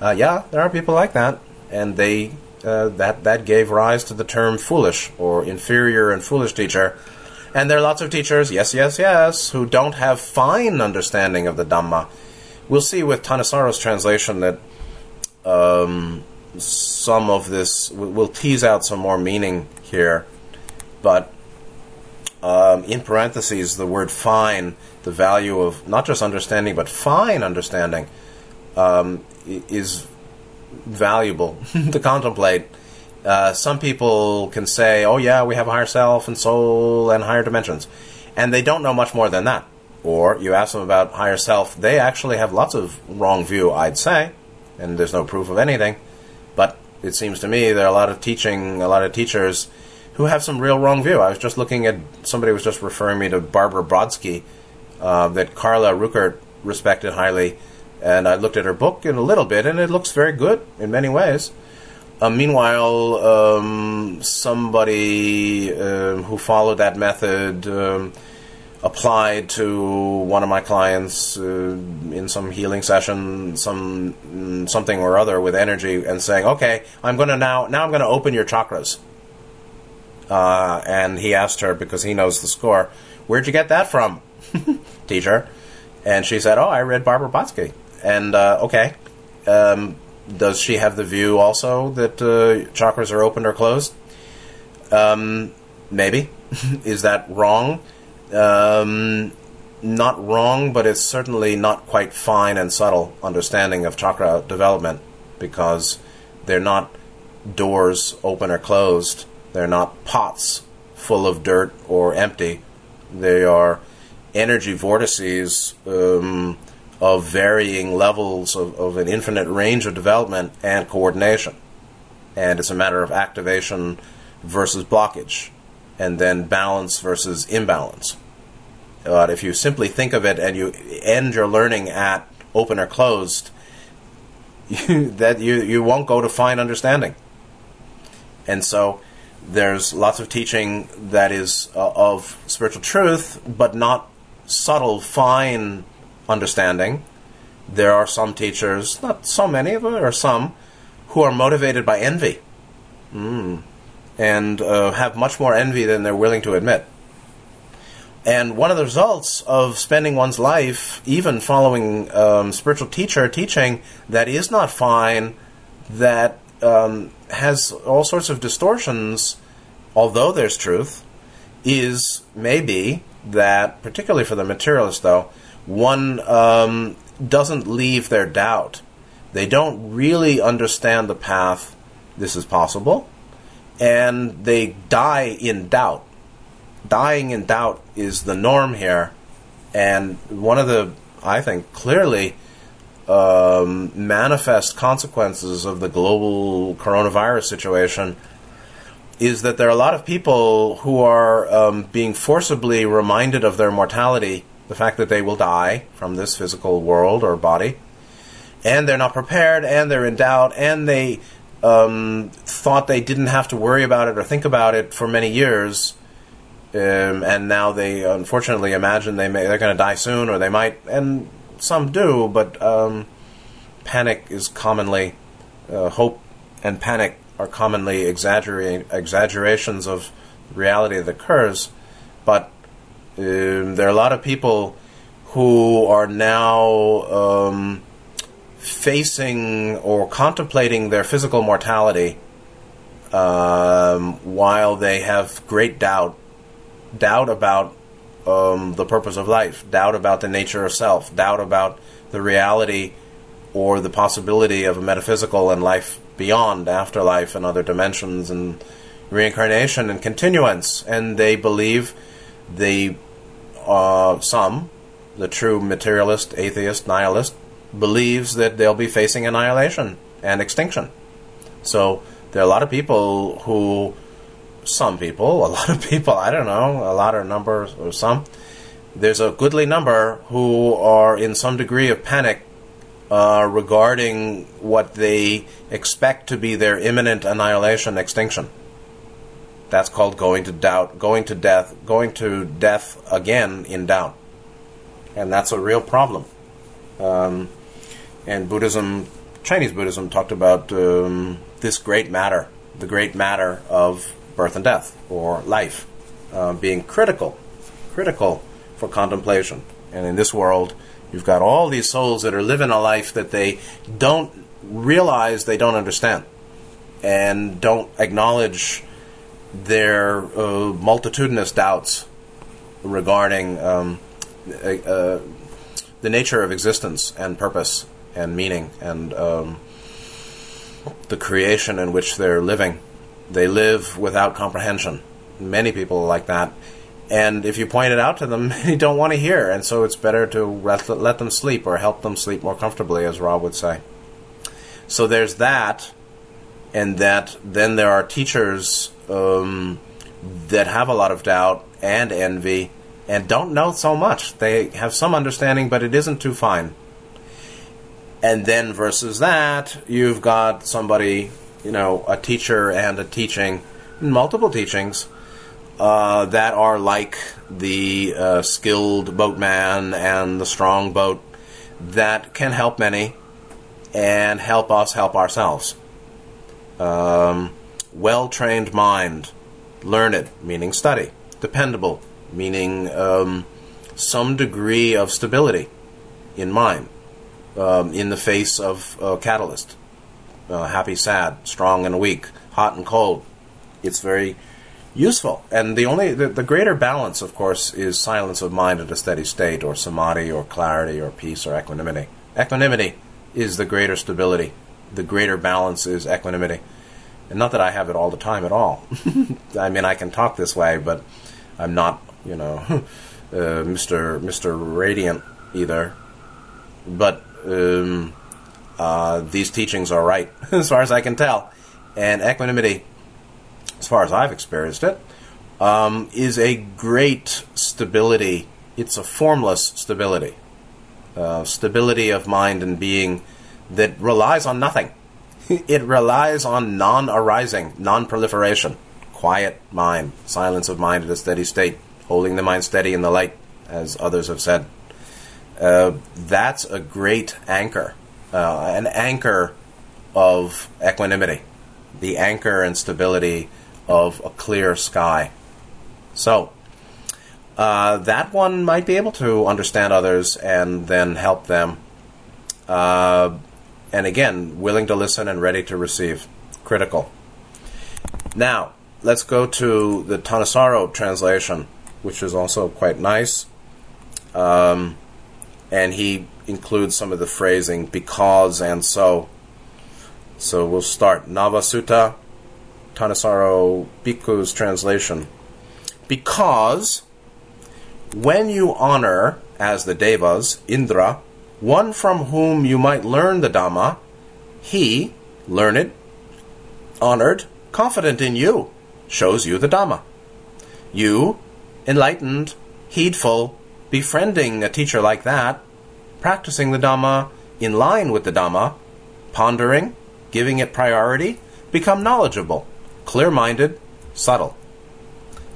Speaker 1: uh, yeah, there are people like that, and they uh, that that gave rise to the term foolish or inferior and foolish teacher. And there are lots of teachers, yes, yes, yes, who don't have fine understanding of the Dhamma. We'll see with Thanissaro's translation that um, some of this, we'll tease out some more meaning here, but um, in parentheses, the word fine, the value of not just understanding, but fine understanding, um, is valuable *laughs* to contemplate. Uh, some people can say, oh, yeah, we have a higher self and soul and higher dimensions. And they don't know much more than that. Or you ask them about higher self, they actually have lots of wrong view, I'd say and there's no proof of anything. But it seems to me there are a lot of teaching, a lot of teachers who have some real wrong view. I was just looking at somebody was just referring me to Barbara Brodsky uh, that Carla Rueckert respected highly, and I looked at her book in a little bit, and it looks very good in many ways. Uh, meanwhile, um, somebody uh, who followed that method um, applied to one of my clients uh, in some healing session, some something or other with energy, and saying, "Okay, I'm going to now now I'm going to open your chakras." Uh, and he asked her because he knows the score, "Where'd you get that from, *laughs* teacher?" And she said, "Oh, I read Barbara Brodsky." And uh, okay, um, does she have the view also that uh, chakras are opened or closed? Um, maybe. *laughs* Is that wrong? Um, not wrong, but it's certainly not quite fine and subtle understanding of chakra development. because they're not doors open or closed. They're not pots full of dirt or empty. They are energy vortices um, of varying levels of, of an infinite range of development and coordination. And it's a matter of activation versus blockage, and then balance versus imbalance. But if you simply think of it and you end your learning at open or closed, *laughs* you, that you, you won't go to fine understanding. And so there's lots of teaching that is uh, of spiritual truth, but not subtle, fine understanding. There are some teachers, not so many, but there are some, who are motivated by envy mm. And uh, have much more envy than they're willing to admit. And one of the results of spending one's life, even following um, spiritual teacher teaching that is not fine, that um, has all sorts of distortions, although there's truth, is maybe that, particularly for the materialist, though, one um, doesn't leave their doubt. They don't really understand the path this is possible, and they die in doubt. Dying in doubt is the norm here, and one of the, I think, clearly um, manifest consequences of the global coronavirus situation is that there are a lot of people who are um, being forcibly reminded of their mortality, the fact that they will die from this physical world or body, and they're not prepared, and they're in doubt, and they um, thought they didn't have to worry about it or think about it for many years um, and now they unfortunately imagine they may they're going to die soon, or they might, and some do. But um, panic is commonly uh, hope and panic are commonly exaggerations of reality that occurs. But um, there are a lot of people who are now um, facing or contemplating their physical mortality um, while they have great doubt doubt about um, the purpose of life, doubt about the nature of self, doubt about the reality or the possibility of a metaphysical and life beyond afterlife and other dimensions and reincarnation and continuance. And they believe the uh, some, the true materialist, atheist, nihilist, believes that they'll be facing annihilation and extinction. So there are a lot of people who some people, a lot of people, I don't know, a lot of numbers or some. There's a goodly number who are in some degree of panic uh, regarding what they expect to be their imminent annihilation, extinction. That's called going to doubt, going to death, going to death again in doubt, and that's a real problem. Um, and Buddhism, Chinese Buddhism, talked about um, this great matter, the great matter of birth and death or life, uh, being critical, critical for contemplation. And in this world, you've got all these souls that are living a life that they don't realize they don't understand and don't acknowledge their uh, multitudinous doubts regarding um, uh, the nature of existence and purpose and meaning and um, the creation in which they're living they live without comprehension. Many people are like that. And if you point it out to them, *laughs* they don't want to hear. And so it's better to let them sleep or help them sleep more comfortably, as Rob would say. So there's that. And that then there are teachers um, that have a lot of doubt and envy and don't know so much. They have some understanding, but it isn't too fine. And then versus that, you've got somebody you know, a teacher and a teaching, multiple teachings, uh, that are like the uh, skilled boatman and the strong boat that can help many and help us help ourselves. Um, well trained mind, learned, meaning study, dependable, meaning um, some degree of stability in mind um, in the face of a catalyst uh, happy, sad, strong and weak, hot and cold. It's very useful. And the only the, the, greater balance, of course, is silence of mind at a steady state, or samadhi, or clarity, or peace, or equanimity. Equanimity is the greater stability the greater balance is equanimity. And not that I have it all the time at all. *laughs* I mean, I can talk this way, but I'm not, you know, *laughs* uh, Mr. Mr. Radiant either. But um, uh, these teachings are right, *laughs* as far as I can tell. And equanimity, as far as I've experienced it, um, is a great stability. It's a formless stability. Uh, stability of mind and being that relies on nothing. *laughs* it relies on non arising, non proliferation, quiet mind, silence of mind at a steady state, holding the mind steady in the light, as others have said. Uh, that's a great anchor, uh, an anchor of equanimity, the anchor and stability of a clear sky. So, uh, that one might be able to understand others and then help them. Uh, and again, willing to listen and ready to receive. Critical. Now, let's go to the Thanissaro translation, which is also quite nice. Um, and he includes some of the phrasing because and so. So we'll start. Navasutta, Thanissaro Bhikkhu's translation. Because when you honor, as the Devas, Indra, one from whom you might learn the Dhamma, he, learned, honored, confident in you, shows you the Dhamma. You, enlightened, heedful, befriending a teacher like that, practicing the Dhamma in line with the Dhamma, pondering, giving it priority, become knowledgeable, clear minded, subtle.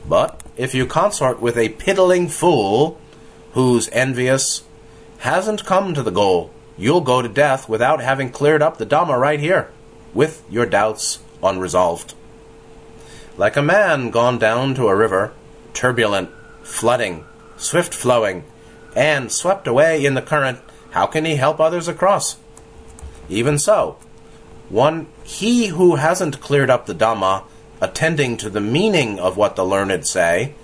Speaker 1: But if you consort with a piddling fool who's envious, hasn't come to the goal, you'll go to death without having cleared up the Dhamma right here, with your doubts unresolved. Like a man gone down to a river, turbulent, flooding, swift flowing, and swept away in the current, how can he help others across? Even so, one he who hasn't cleared up the Dhamma, attending to the meaning of what the learned say,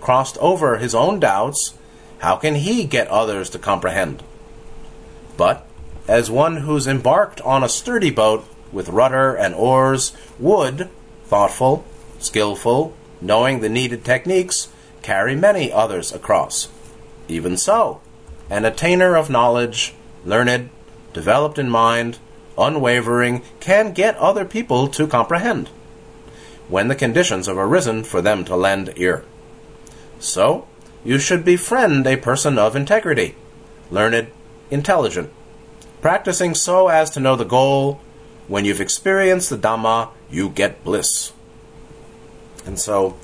Speaker 1: crossed over his own doubts, how can he get others to comprehend? But, as one who's embarked on a sturdy boat with rudder and oars would, thoughtful, skillful, knowing the needed techniques, carry many others across. Even so, an attainer of knowledge, learned, developed in mind, unwavering, can get other people to comprehend, when the conditions have arisen for them to lend ear. So, you should befriend a person of integrity, learned, intelligent, practicing so as to know the goal. When you've experienced the Dhamma, you get bliss. And so,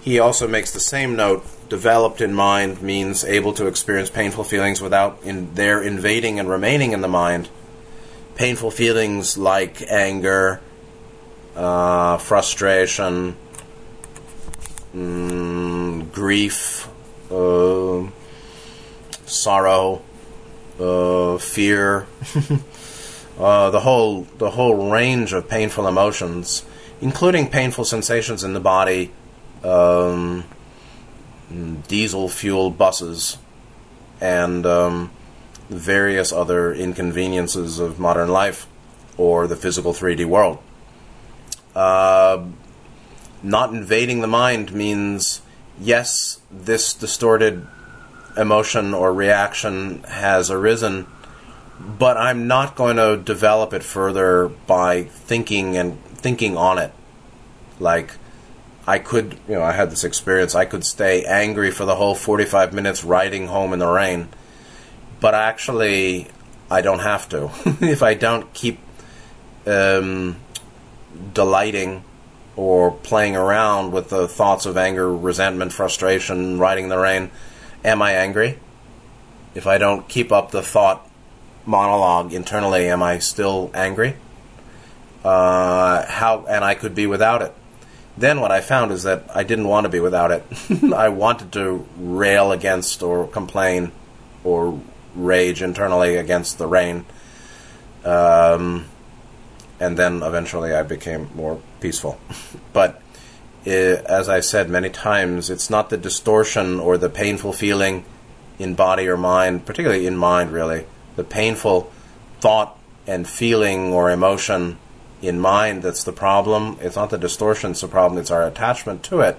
Speaker 1: he also makes the same note developed in mind means able to experience painful feelings without in their invading and remaining in the mind. Painful feelings like anger, uh, frustration, mm, grief, uh, sorrow, uh, fear, *laughs* uh, the whole the whole range of painful emotions, including painful sensations in the body um, diesel fuel buses, and um, various other inconveniences of modern life or the physical 3D world. Uh, not invading the mind means, yes, this distorted emotion or reaction has arisen, but I'm not going to develop it further by thinking and thinking on it. Like, I could, you know, I had this experience. I could stay angry for the whole 45 minutes riding home in the rain, but actually, I don't have to. *laughs* if I don't keep um, delighting or playing around with the thoughts of anger, resentment, frustration, riding the rain, am I angry? If I don't keep up the thought monologue internally, am I still angry? Uh, how and I could be without it then what I found is that I didn't want to be without it. *laughs* I wanted to rail against or complain or rage internally against the rain. Um, and then eventually I became more peaceful. *laughs* but it, as I've said many times, it's not the distortion or the painful feeling in body or mind, particularly in mind, really, the painful thought and feeling or emotion in mind that's the problem. It's not the distortion's the problem, it's our attachment to it.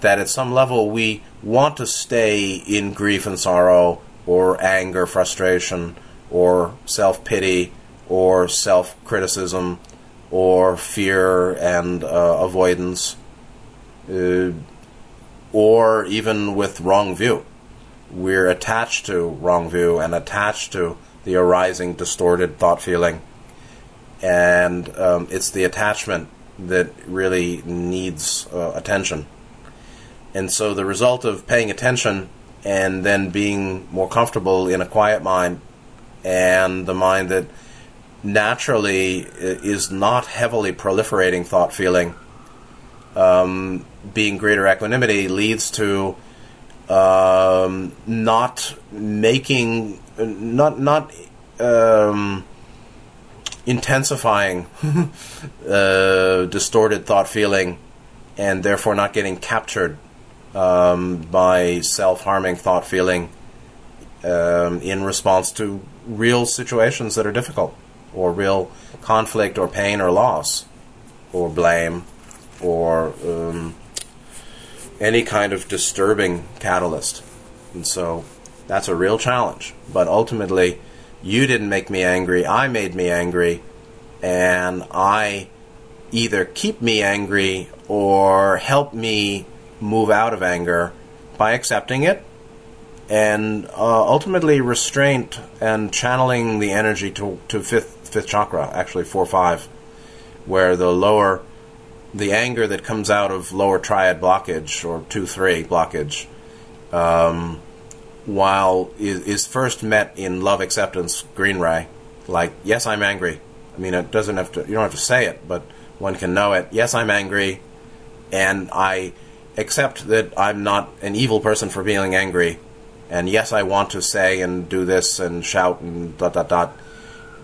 Speaker 1: That at some level we want to stay in grief and sorrow, or anger, frustration, or self pity, or self criticism, or fear and uh, avoidance, uh, or even with wrong view. We're attached to wrong view and attached to the arising distorted thought feeling. And um, it's the attachment that really needs uh, attention. And so the result of paying attention and then being more comfortable in a quiet mind and the mind that naturally is not heavily proliferating thought feeling, um, being greater equanimity leads to um, not making, not not um, intensifying *laughs* uh, distorted thought feeling, and therefore not getting captured um, by self harming thought feeling um, in response to real situations that are difficult, or real conflict, or pain, or loss, or blame, or um, any kind of disturbing catalyst. And so that's a real challenge. But ultimately, you didn't make me angry, I made me angry, and I either keep me angry or help me move out of anger by accepting it and uh, ultimately restraint and channeling the energy to, to fifth fifth chakra actually four five where the lower the anger that comes out of lower triad blockage or 2 3 blockage, um, while is, is first met in love acceptance, green ray, like, yes, I'm angry. I mean, it doesn't have to, you don't have to say it, but one can know it. Yes, I'm angry, and I accept that I'm not an evil person for feeling angry. And yes, I want to say and do this and shout and dot dot dot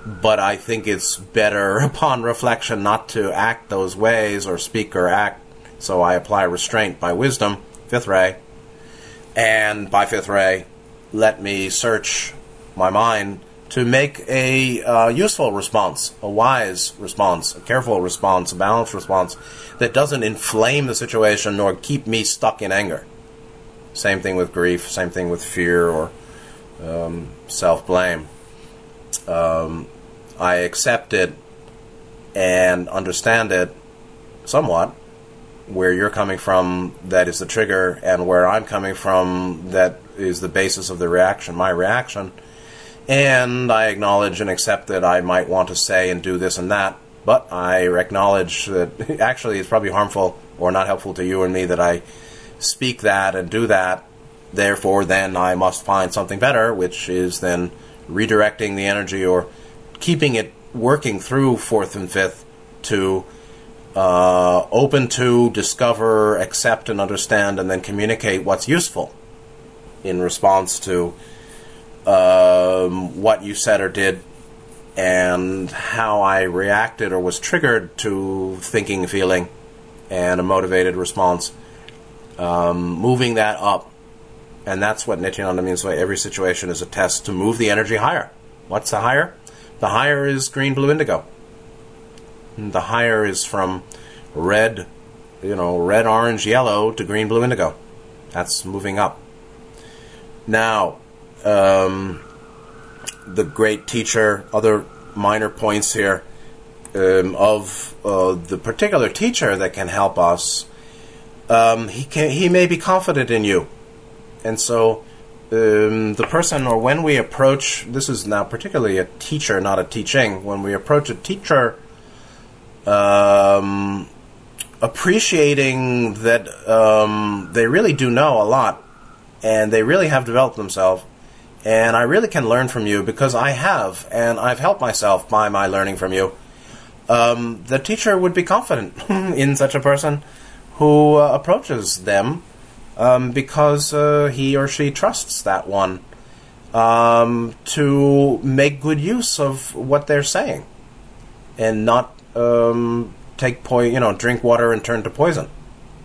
Speaker 1: but I think it's better *laughs* upon reflection not to act those ways or speak or act. So I apply restraint by wisdom, fifth ray, and by fifth ray, let me search my mind to make a uh, useful response, a wise response, a careful response, a balanced response that doesn't inflame the situation nor keep me stuck in anger. Same thing with grief, same thing with fear or um, self blame. Um, I accept it and understand it somewhat. Where you're coming from, that is the trigger, and where I'm coming from, that is the basis of the reaction, my reaction. And I acknowledge and accept that I might want to say and do this and that, but I acknowledge that *laughs* actually it's probably harmful or not helpful to you and me that I speak that and do that. Therefore, then I must find something better, which is then redirecting the energy or keeping it working through fourth and fifth to uh, open to discover, accept, and understand, and then communicate what's useful in response to um, what you said or did and how I reacted or was triggered to thinking, feeling, and a motivated response. Um, moving that up, and that's what Nityananda means by every situation is a test to move the energy higher. What's the higher? The higher is green, blue, indigo. The higher is from red, you know, red, orange, yellow to green, blue, indigo. That's moving up. Now, um, the great teacher, other minor points here um, of uh, the particular teacher that can help us. Um, he can he may be confident in you, and so um, the person, or when we approach, this is now particularly a teacher, not a teaching, when we approach a teacher, um, appreciating that um, they really do know a lot and they really have developed themselves. And I really can learn from you because I have, and I've helped myself by my learning from you. Um, the teacher would be confident *laughs* in such a person who uh, approaches them um, because uh, he or she trusts that one um, to make good use of what they're saying and not um, take po- you know drink water and turn to poison.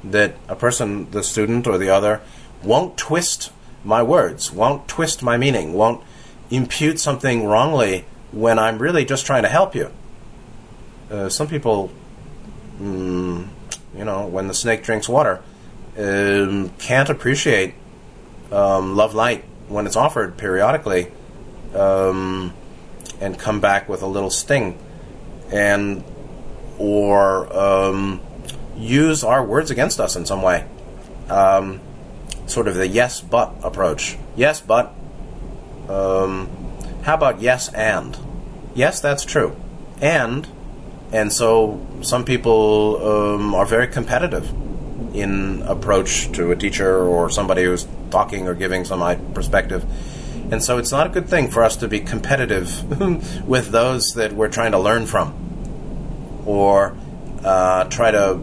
Speaker 1: That a person, the student or the other, won't twist my words, won't twist my meaning, won't impute something wrongly when I'm really just trying to help you. Uh, some people, mm, you know, when the snake drinks water, um, can't appreciate um, love light when it's offered periodically, um, and come back with a little sting, and or um, use our words against us in some way. Um, sort of the yes but approach. Yes, but. Um, how about yes and? Yes, that's true. And, and so some people um, are very competitive in approach to a teacher or somebody who's talking or giving some perspective. And so it's not a good thing for us to be competitive *laughs* with those that we're trying to learn from or uh, try to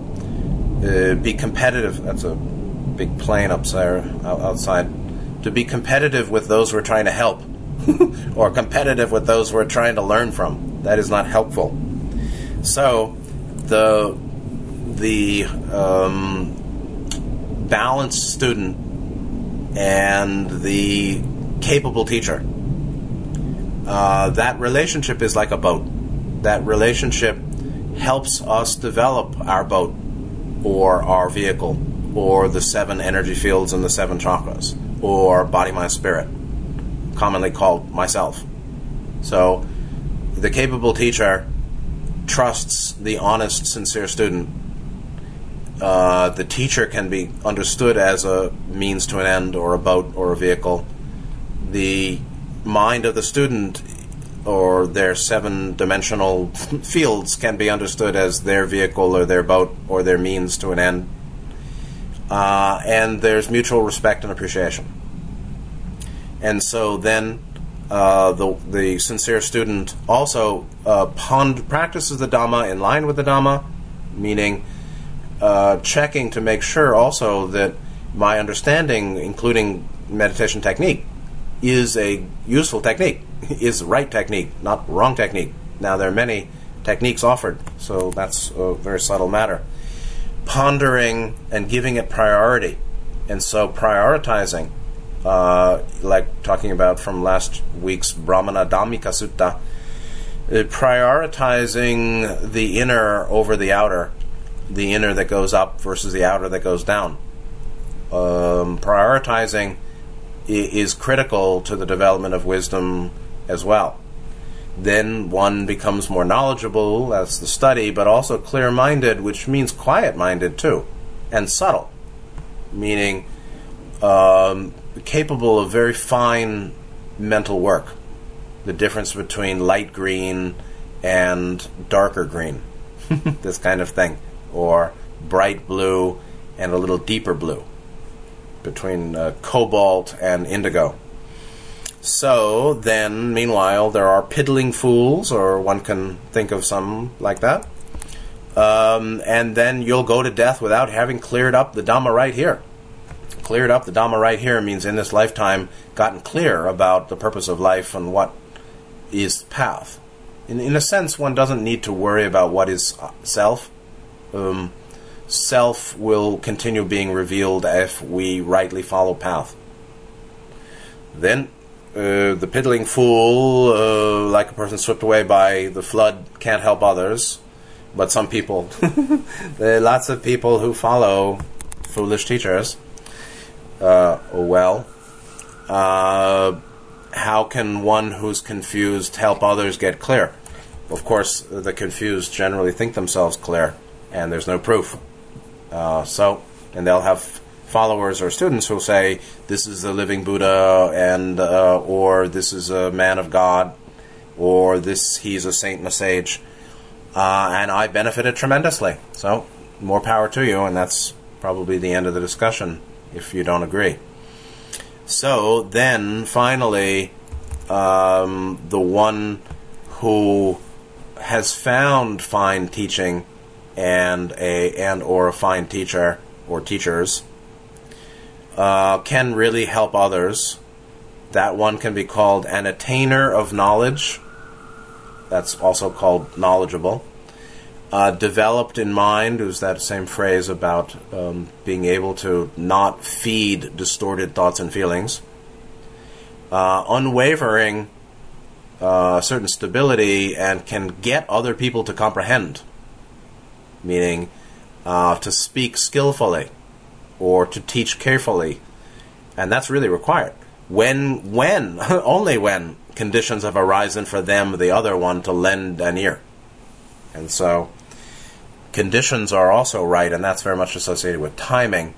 Speaker 1: uh, be competitive. That's a big plane up there outside. To be competitive with those we're trying to help *laughs* or competitive with those we're trying to learn from. That is not helpful. So the the um, balanced student and the capable teacher. Uh, that relationship is like a boat. That relationship helps us develop our boat or our vehicle or the seven energy fields and the seven chakras or body, mind, spirit, commonly called myself. So the capable teacher trusts the honest, sincere student uh, the teacher can be understood as a means to an end or a boat or a vehicle. The mind of the student or their seven dimensional *laughs* fields can be understood as their vehicle or their boat or their means to an end. Uh, and there's mutual respect and appreciation. And so then uh, the, the sincere student also uh, pond- practices the Dhamma in line with the Dhamma, meaning uh, checking to make sure also that my understanding, including meditation technique, is a useful technique, *laughs* is right technique, not wrong technique. Now, there are many techniques offered, so that's a very subtle matter. Pondering and giving it priority, and so prioritizing, uh, like talking about from last week's Brahmana Dhammika Sutta, uh, prioritizing the inner over the outer the inner that goes up versus the outer that goes down. Um, prioritizing is critical to the development of wisdom as well. Then one becomes more knowledgeable, that's the study, but also clear minded, which means quiet minded too, and subtle, meaning um, capable of very fine mental work. The difference between light green and darker green, *laughs* this kind of thing or bright blue and a little deeper blue between uh, cobalt and indigo. So then, meanwhile, there are piddling fools, or one can think of some like that. Um, and then you'll go to death without having cleared up the Dhamma right here. Cleared up the Dhamma right here means in this lifetime gotten clear about the purpose of life and what is path. In, in a sense, one doesn't need to worry about what is self um, self will continue being revealed if we rightly follow path. Then uh, the piddling fool, uh, like a person swept away by the flood, can't help others. But some people, *laughs* there are lots of people who follow foolish teachers. Uh, well, uh, how can one who's confused help others get clear? Of course, the confused generally think themselves clear and there's no proof. Uh, so, and they'll have followers or students who'll say, "This is the living Buddha," and uh, or "This is a man of God," or "This he's a saint and a sage," uh, and I benefited tremendously. So, more power to you, and that's probably the end of the discussion if you don't agree. So then, finally, um, the one who has found fine teaching and a and or a fine teacher or teachers uh, can really help others. That one can be called an attainer of knowledge. That's also called knowledgeable. Uh, developed in mind is that same phrase about um, being able to not feed distorted thoughts and feelings. Uh, unwavering uh, certain stability and can get other people to comprehend, meaning uh, to speak skillfully or to teach carefully, and that's really required. When, when, *laughs* only when conditions have arisen for them, the other one, to lend an ear. And so, conditions are also right, and that's very much associated with timing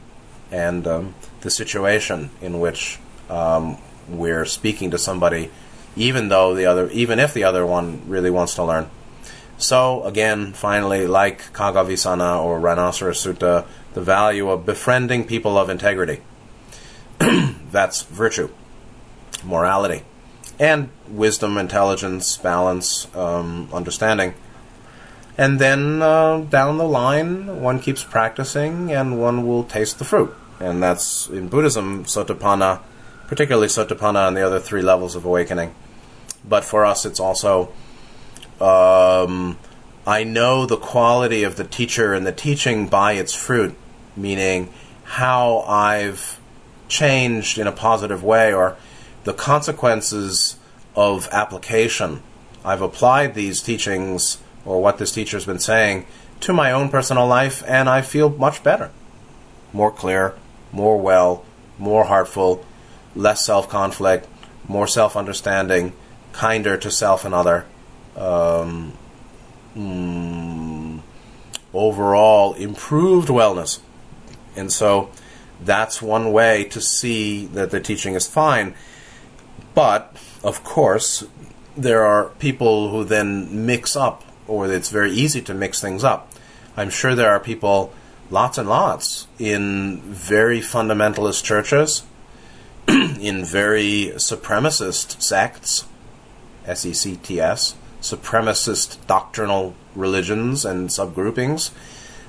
Speaker 1: and um, the situation in which um, we're speaking to somebody, even though the other, even if the other one really wants to learn. So again, finally, like Khaggavisana or Rhinoceros Sutta, the value of befriending people of integrity. *clears throat* That's virtue, morality, and wisdom, intelligence, balance, um, understanding. And then uh, down the line, one keeps practicing and one will taste the fruit. And that's in Buddhism, Sotapanna, particularly Sotapanna and the other three levels of awakening. But for us, it's also um, I know the quality of the teacher and the teaching by its fruit, meaning how I've changed in a positive way or the consequences of application. I've applied these teachings or what this teacher's been saying to my own personal life, and I feel much better, more clear, more well, more heartful, less self conflict, more self understanding, kinder to self and other. Um, mm, overall, improved wellness. And so that's one way to see that the teaching is fine. But, of course, there are people who then mix up or it's very easy to mix things up. I'm sure there are people, lots and lots, in very fundamentalist churches, *clears throat* in very supremacist sects, S E C T S, supremacist doctrinal religions and subgroupings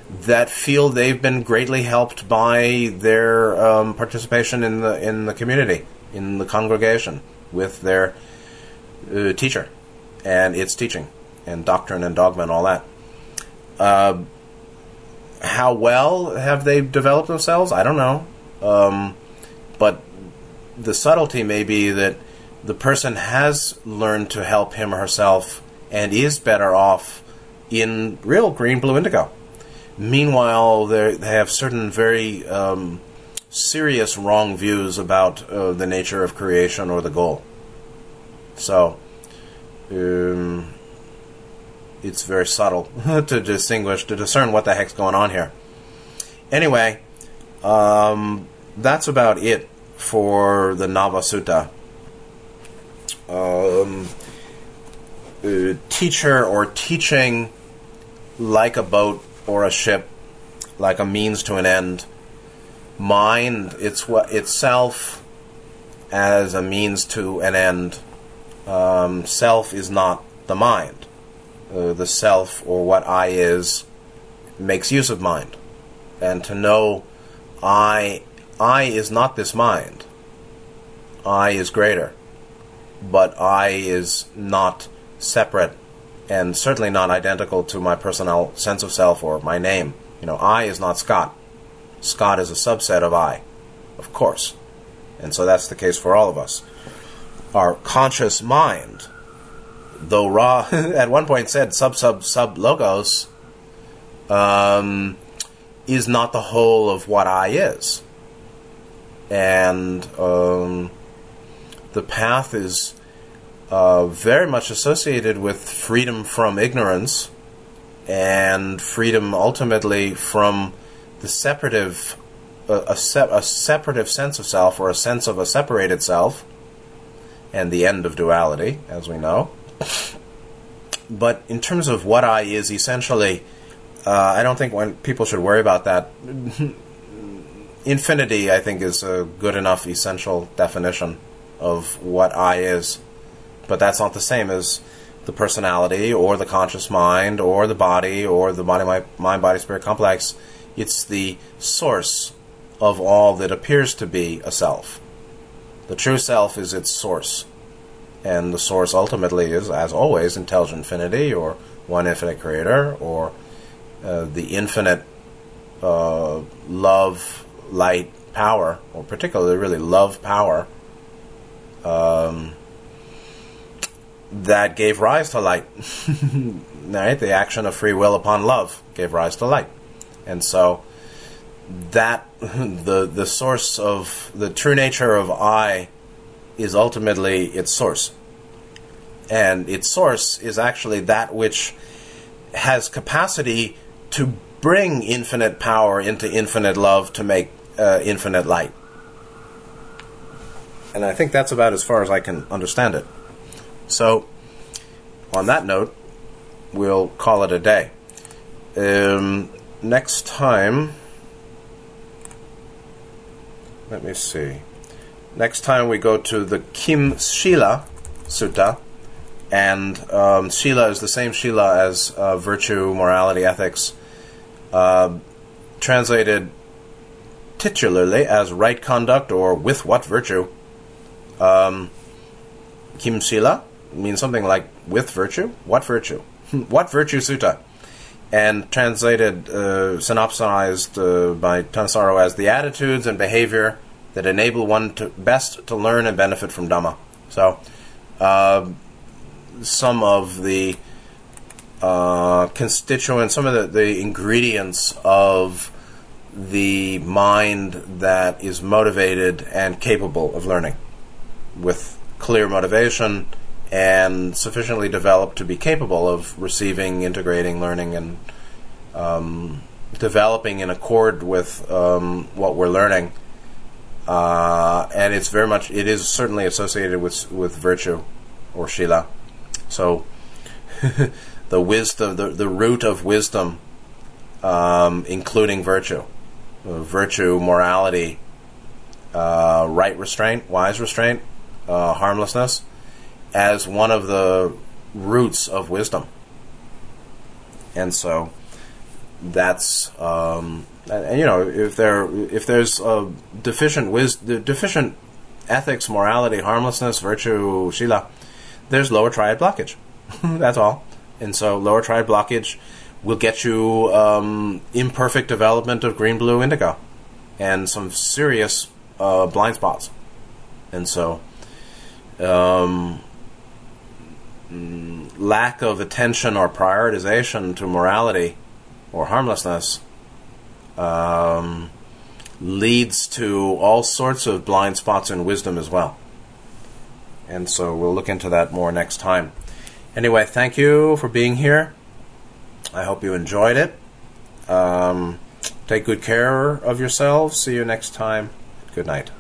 Speaker 1: that feel they've been greatly helped by their um, participation in the in the community, in the congregation, with their uh, teacher and its teaching and doctrine and dogma and all that. Uh, how well have they developed themselves? I don't know. Um, but the subtlety may be that the person has learned to help him or herself and is better off in real green, blue, indigo. Meanwhile, they have certain very um, serious wrong views about uh, the nature of creation or the goal. So, um, it's very subtle *laughs* to distinguish, to discern what the heck's going on here. Anyway, um, that's about it for the Nava Sutta. Um, uh, teacher or teaching like a boat or a ship, like a means to an end. Mind it's what itself as a means to an end. Um, self is not the mind uh, the self or what I is makes use of mind. And to know I I is not this mind. I is greater. But I is not separate and certainly not identical to my personal sense of self or my name. You know, I is not Scott. Scott is a subset of I, of course. And so that's the case for all of us. Our conscious mind though Ra *laughs* at one point said sub sub sub logos um, is not the whole of what I is. And um, the path is uh, very much associated with freedom from ignorance and freedom ultimately from the separative, uh, a, se- a separative sense of self or a sense of a separated self and the end of duality, as we know. *laughs* But in terms of what I is essentially, uh, I don't think when people should worry about that. *laughs* Infinity, I think, is a good enough essential definition of what I is. But that's not the same as the personality or the conscious mind or the body or the body mind body spirit complex. It's the source of all that appears to be a self. The true self is its source and the source ultimately is, as always, intelligent infinity or one infinite creator or uh, the infinite uh, love, light, power, or particularly really love power. Um, that gave rise to light. *laughs* right? The action of free will upon love gave rise to light. And so that *laughs* the the source of the true nature of I is ultimately its source. And its source is actually that which has capacity to bring infinite power into infinite love to make uh, infinite light. And I think that's about as far as I can understand it. So, on that note, we'll call it a day. Um, next time, let me see. Next time we go to the Kim Shila Sutta, and um, Shila is the same Shila as uh, virtue, morality, ethics, uh, translated titularly as right conduct or with what virtue. Um, Kim Shila means something like with virtue. What virtue? *laughs* what virtue sutta? And translated, uh, synopsized uh, by Thanissaro as the attitudes and behavior that enable one to best to learn and benefit from Dhamma. So, uh, some of the uh, constituents, some of the, the ingredients of the mind that is motivated and capable of learning with clear motivation and sufficiently developed to be capable of receiving, integrating, learning, and um, developing in accord with um, what we're learning. Uh, and it's very much, it is certainly associated with with virtue or shila. So, *laughs* the wisdom, the, the root of wisdom, um, including virtue, uh, virtue, morality, uh, right restraint, wise restraint, uh, harmlessness as one of the roots of wisdom. And so that's um, and, you know if there if there's a deficient wis- deficient ethics, morality, harmlessness, virtue, shila, there's lower triad blockage. *laughs* that's all. And so lower triad blockage will get you um, imperfect development of green, blue, indigo, and some serious uh, blind spots. And so um, lack of attention or prioritization to morality or harmlessness um, leads to all sorts of blind spots in wisdom as well. And so we'll look into that more next time. Anyway, thank you for being here. I hope you enjoyed it. Um, take good care of yourselves. See you next time. Good night.